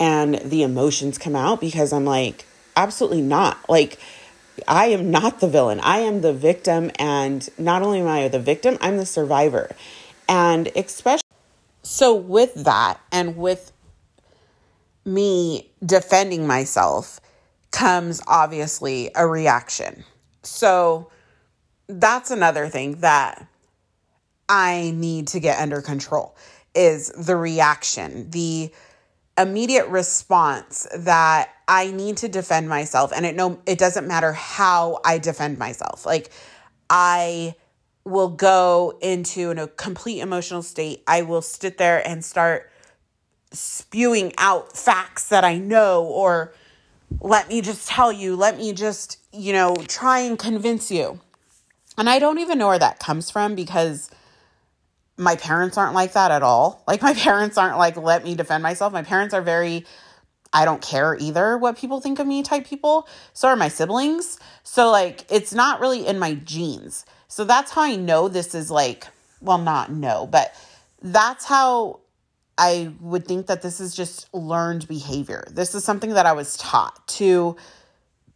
and the emotions come out because I'm like absolutely not. Like I am not the villain. I am the victim. And not only am I the victim, I'm the survivor. And especially so, with that, and with me defending myself, comes obviously a reaction. So, that's another thing that I need to get under control is the reaction, the immediate response that I need to defend myself and it no it doesn't matter how I defend myself. Like I will go into a complete emotional state. I will sit there and start spewing out facts that I know or let me just tell you, let me just, you know, try and convince you. And I don't even know where that comes from because my parents aren't like that at all. Like my parents aren't like let me defend myself. My parents are very I don't care either what people think of me type people. So are my siblings. So like it's not really in my genes. So that's how I know this is like, well, not no, but that's how I would think that this is just learned behavior. This is something that I was taught to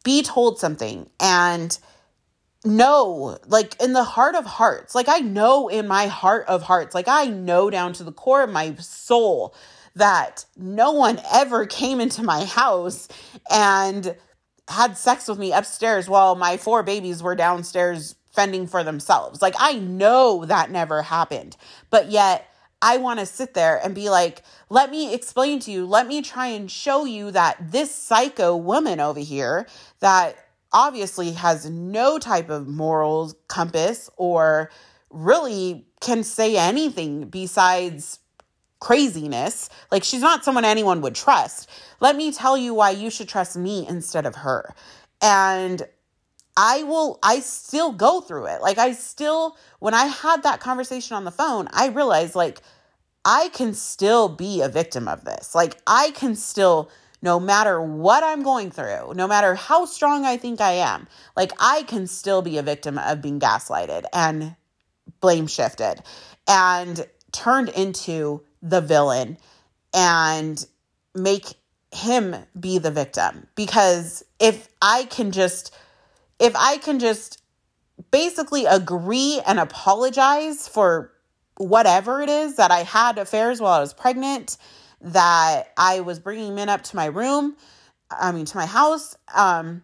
be told something and know, like in the heart of hearts, like I know in my heart of hearts, like I know down to the core of my soul that no one ever came into my house and had sex with me upstairs while my four babies were downstairs fending for themselves. Like I know that never happened. But yet I want to sit there and be like, let me explain to you, let me try and show you that this psycho woman over here that obviously has no type of moral compass or really can say anything besides craziness. Like she's not someone anyone would trust. Let me tell you why you should trust me instead of her. And I will, I still go through it. Like, I still, when I had that conversation on the phone, I realized, like, I can still be a victim of this. Like, I can still, no matter what I'm going through, no matter how strong I think I am, like, I can still be a victim of being gaslighted and blame shifted and turned into the villain and make him be the victim. Because if I can just, if I can just basically agree and apologize for whatever it is that I had affairs while I was pregnant, that I was bringing men up to my room, I mean, to my house, um,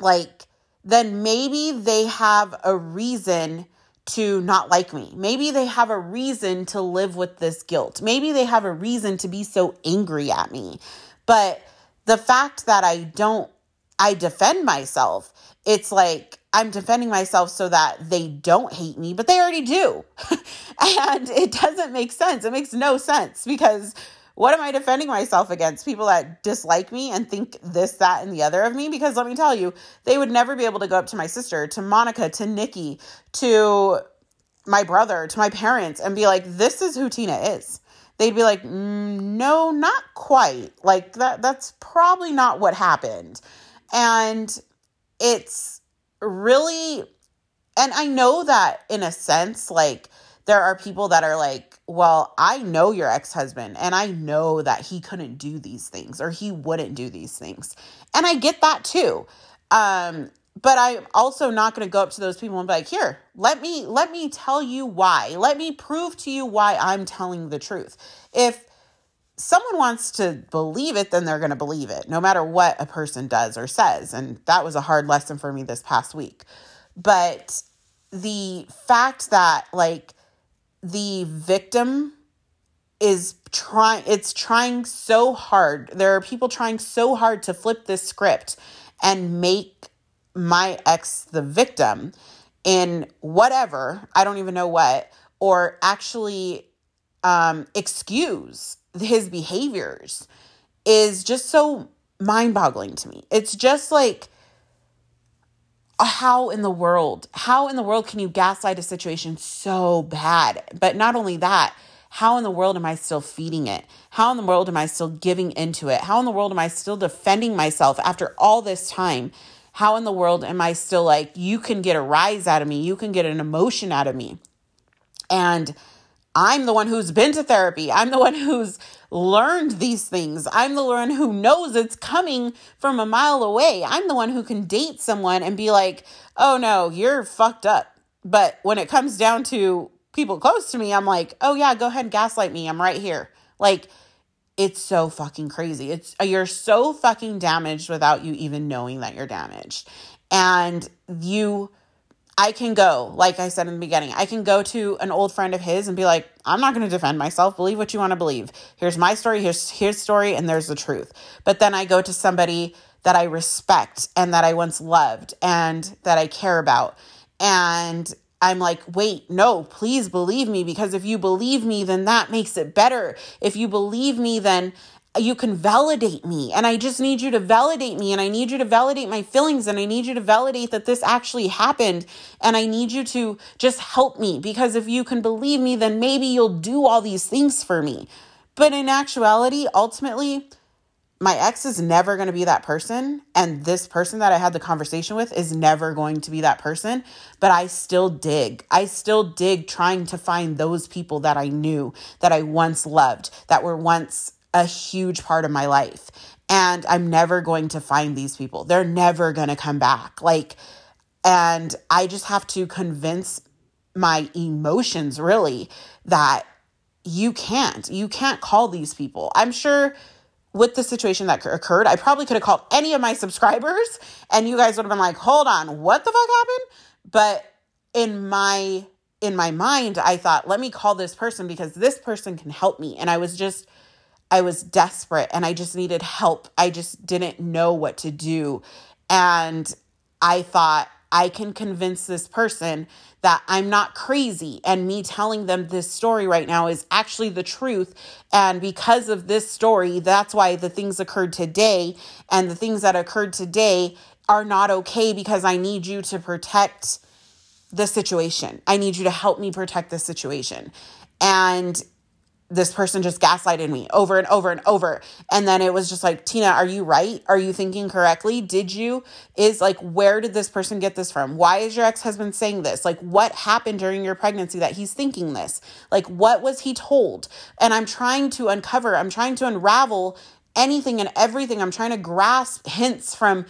like, then maybe they have a reason to not like me. Maybe they have a reason to live with this guilt. Maybe they have a reason to be so angry at me. But the fact that I don't, I defend myself, it's like I'm defending myself so that they don't hate me, but they already do. and it doesn't make sense. It makes no sense because what am I defending myself against? People that dislike me and think this, that, and the other of me? Because let me tell you, they would never be able to go up to my sister, to Monica, to Nikki, to my brother, to my parents, and be like, this is who Tina is they'd be like, mm, "No, not quite. Like that that's probably not what happened." And it's really and I know that in a sense like there are people that are like, "Well, I know your ex-husband and I know that he couldn't do these things or he wouldn't do these things." And I get that too. Um but I'm also not going to go up to those people and be like, "Here, let me let me tell you why. Let me prove to you why I'm telling the truth." If someone wants to believe it, then they're going to believe it, no matter what a person does or says. And that was a hard lesson for me this past week. But the fact that like the victim is trying it's trying so hard. There are people trying so hard to flip this script and make my ex the victim in whatever, I don't even know what, or actually um, excuse his behaviors is just so mind boggling to me. It's just like, how in the world, how in the world can you gaslight a situation so bad? But not only that, how in the world am I still feeding it? How in the world am I still giving into it? How in the world am I still defending myself after all this time? how in the world am I still like, you can get a rise out of me, you can get an emotion out of me? And I'm the one who's been to therapy. I'm the one who's learned these things. I'm the one who knows it's coming from a mile away. I'm the one who can date someone and be like, oh no, you're fucked up. But when it comes down to people close to me, I'm like, oh yeah, go ahead and gaslight me. I'm right here. Like, it's so fucking crazy. It's uh, you're so fucking damaged without you even knowing that you're damaged. And you I can go, like I said in the beginning, I can go to an old friend of his and be like, I'm not going to defend myself. Believe what you want to believe. Here's my story, here's his story, and there's the truth. But then I go to somebody that I respect and that I once loved and that I care about. And I'm like, wait, no, please believe me because if you believe me, then that makes it better. If you believe me, then you can validate me. And I just need you to validate me. And I need you to validate my feelings. And I need you to validate that this actually happened. And I need you to just help me because if you can believe me, then maybe you'll do all these things for me. But in actuality, ultimately, my ex is never going to be that person and this person that I had the conversation with is never going to be that person but I still dig I still dig trying to find those people that I knew that I once loved that were once a huge part of my life and I'm never going to find these people they're never going to come back like and I just have to convince my emotions really that you can't you can't call these people I'm sure with the situation that occurred, I probably could have called any of my subscribers and you guys would have been like, "Hold on, what the fuck happened?" But in my in my mind, I thought, "Let me call this person because this person can help me." And I was just I was desperate and I just needed help. I just didn't know what to do. And I thought, I can convince this person that I'm not crazy. And me telling them this story right now is actually the truth. And because of this story, that's why the things occurred today and the things that occurred today are not okay because I need you to protect the situation. I need you to help me protect the situation. And this person just gaslighted me over and over and over. And then it was just like, Tina, are you right? Are you thinking correctly? Did you? Is like, where did this person get this from? Why is your ex husband saying this? Like, what happened during your pregnancy that he's thinking this? Like, what was he told? And I'm trying to uncover, I'm trying to unravel anything and everything. I'm trying to grasp hints from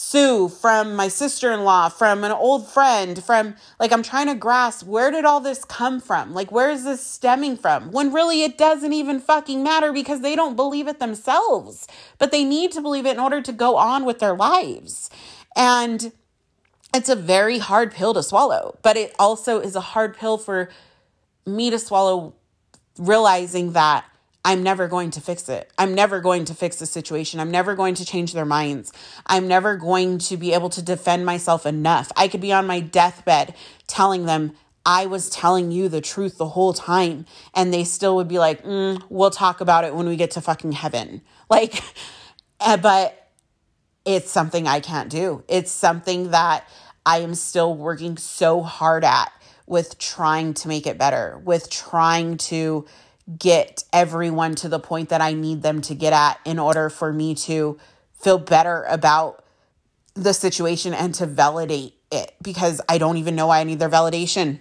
Sue, from my sister in law, from an old friend, from like, I'm trying to grasp where did all this come from? Like, where is this stemming from? When really it doesn't even fucking matter because they don't believe it themselves, but they need to believe it in order to go on with their lives. And it's a very hard pill to swallow, but it also is a hard pill for me to swallow, realizing that I'm never going to fix it. I'm never going to fix the situation. I'm never going to change their minds. I'm never going to be able to defend myself enough. I could be on my deathbed telling them, I was telling you the truth the whole time. And they still would be like, mm, we'll talk about it when we get to fucking heaven. Like, eh, but it's something I can't do. It's something that I am still working so hard at with trying to make it better, with trying to get everyone to the point that I need them to get at in order for me to feel better about the situation and to validate it because I don't even know why I need their validation.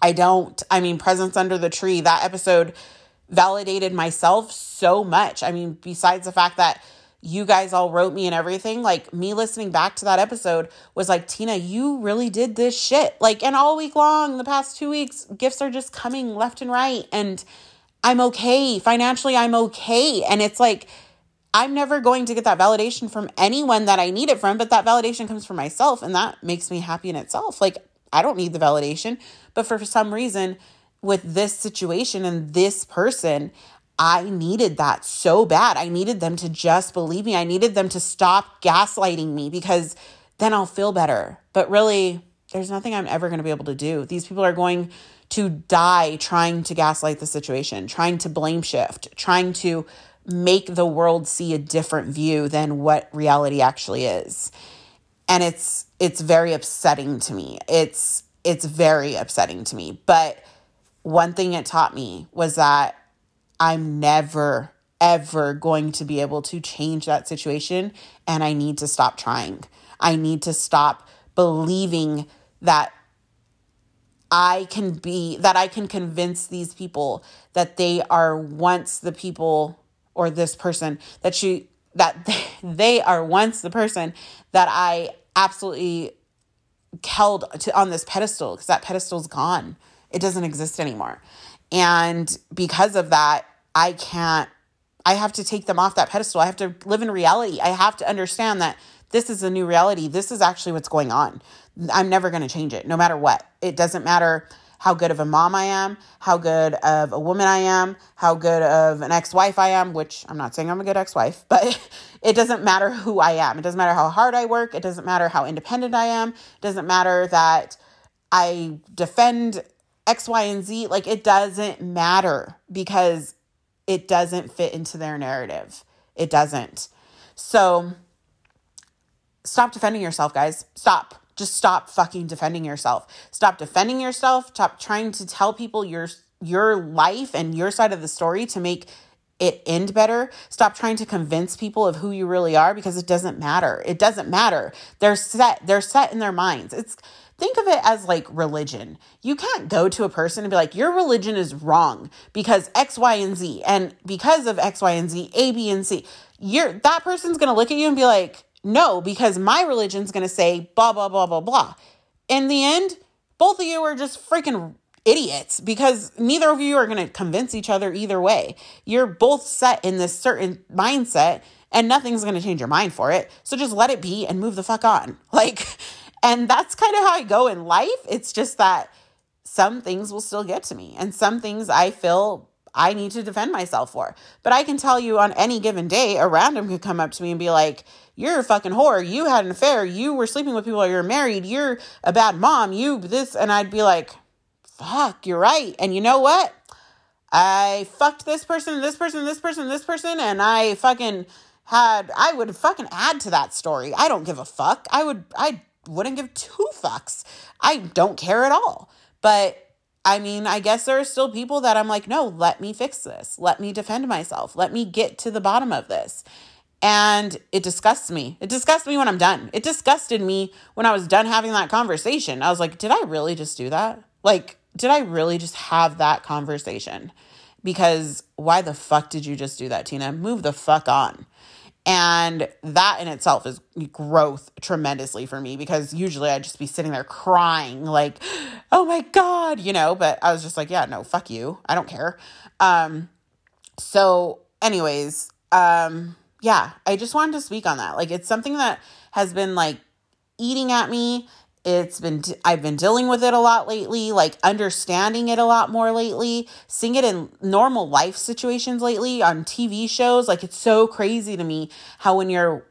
I don't. I mean, Presents Under the Tree, that episode validated myself so much. I mean, besides the fact that you guys all wrote me and everything, like me listening back to that episode was like, Tina, you really did this shit. Like, and all week long, the past two weeks, gifts are just coming left and right. And I'm okay. Financially, I'm okay. And it's like, I'm never going to get that validation from anyone that I need it from, but that validation comes from myself. And that makes me happy in itself. Like, I don't need the validation. But for some reason, with this situation and this person, I needed that so bad. I needed them to just believe me. I needed them to stop gaslighting me because then I'll feel better. But really, there's nothing I'm ever going to be able to do. These people are going to die trying to gaslight the situation, trying to blame shift, trying to make the world see a different view than what reality actually is. And it's it's very upsetting to me. It's it's very upsetting to me. But one thing it taught me was that I'm never ever going to be able to change that situation and I need to stop trying. I need to stop believing that I can be, that I can convince these people that they are once the people or this person that she, that they are once the person that I absolutely held to on this pedestal because that pedestal's gone. It doesn't exist anymore. And because of that, I can't, I have to take them off that pedestal. I have to live in reality. I have to understand that this is a new reality. This is actually what's going on. I'm never going to change it, no matter what. It doesn't matter how good of a mom I am, how good of a woman I am, how good of an ex wife I am, which I'm not saying I'm a good ex wife, but it doesn't matter who I am. It doesn't matter how hard I work. It doesn't matter how independent I am. It doesn't matter that I defend X, Y, and Z. Like it doesn't matter because it doesn't fit into their narrative. It doesn't. So stop defending yourself, guys. Stop. Just stop fucking defending yourself. Stop defending yourself. Stop trying to tell people your your life and your side of the story to make it end better. Stop trying to convince people of who you really are because it doesn't matter. It doesn't matter. They're set, they're set in their minds. It's think of it as like religion. You can't go to a person and be like, your religion is wrong because X, Y, and Z. And because of X, Y, and Z, A, B, and C, you're that person's gonna look at you and be like, no, because my religion's gonna say blah, blah, blah, blah, blah. In the end, both of you are just freaking idiots because neither of you are going to convince each other either way. You're both set in this certain mindset and nothing's going to change your mind for it. So just let it be and move the fuck on. Like, and that's kind of how I go in life. It's just that some things will still get to me and some things I feel I need to defend myself for. But I can tell you on any given day, a random could come up to me and be like, You're a fucking whore. You had an affair. You were sleeping with people. You're married. You're a bad mom. You this. And I'd be like, Fuck, you're right. And you know what? I fucked this person, this person, this person, this person, and I fucking had, I would fucking add to that story. I don't give a fuck. I would, I wouldn't give two fucks. I don't care at all. But I mean, I guess there are still people that I'm like, no, let me fix this. Let me defend myself. Let me get to the bottom of this. And it disgusts me. It disgusts me when I'm done. It disgusted me when I was done having that conversation. I was like, did I really just do that? Like, did I really just have that conversation? Because why the fuck did you just do that, Tina? Move the fuck on. And that in itself is growth tremendously for me because usually I'd just be sitting there crying, like, oh my God, you know, but I was just like, yeah, no, fuck you. I don't care. Um, so, anyways, um, yeah, I just wanted to speak on that. Like, it's something that has been like eating at me it's been i've been dealing with it a lot lately like understanding it a lot more lately seeing it in normal life situations lately on tv shows. Like it's so crazy to me how when you're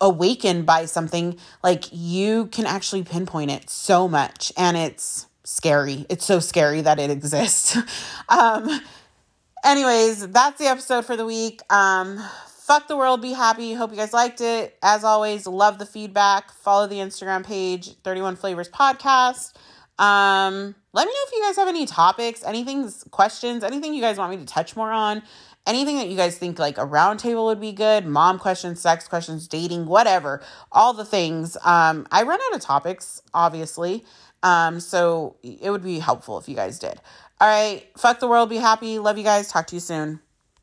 awakened by something like you can actually pinpoint it so much and it's scary. It's so scary that it exists. Um anyways that's the episode for the week. Um fuck the world, be happy. Hope you guys liked it. As always, love the feedback. Follow the Instagram page, 31 Flavors Podcast. Um, let me know if you guys have any topics, anything, questions, anything you guys want me to touch more on, anything that you guys think like a roundtable would be good, mom questions, sex questions, dating, whatever, all the things. Um, I run out of topics, obviously. Um, so it would be helpful if you guys did. All right, fuck the world, be happy. Love you guys. Talk to you soon.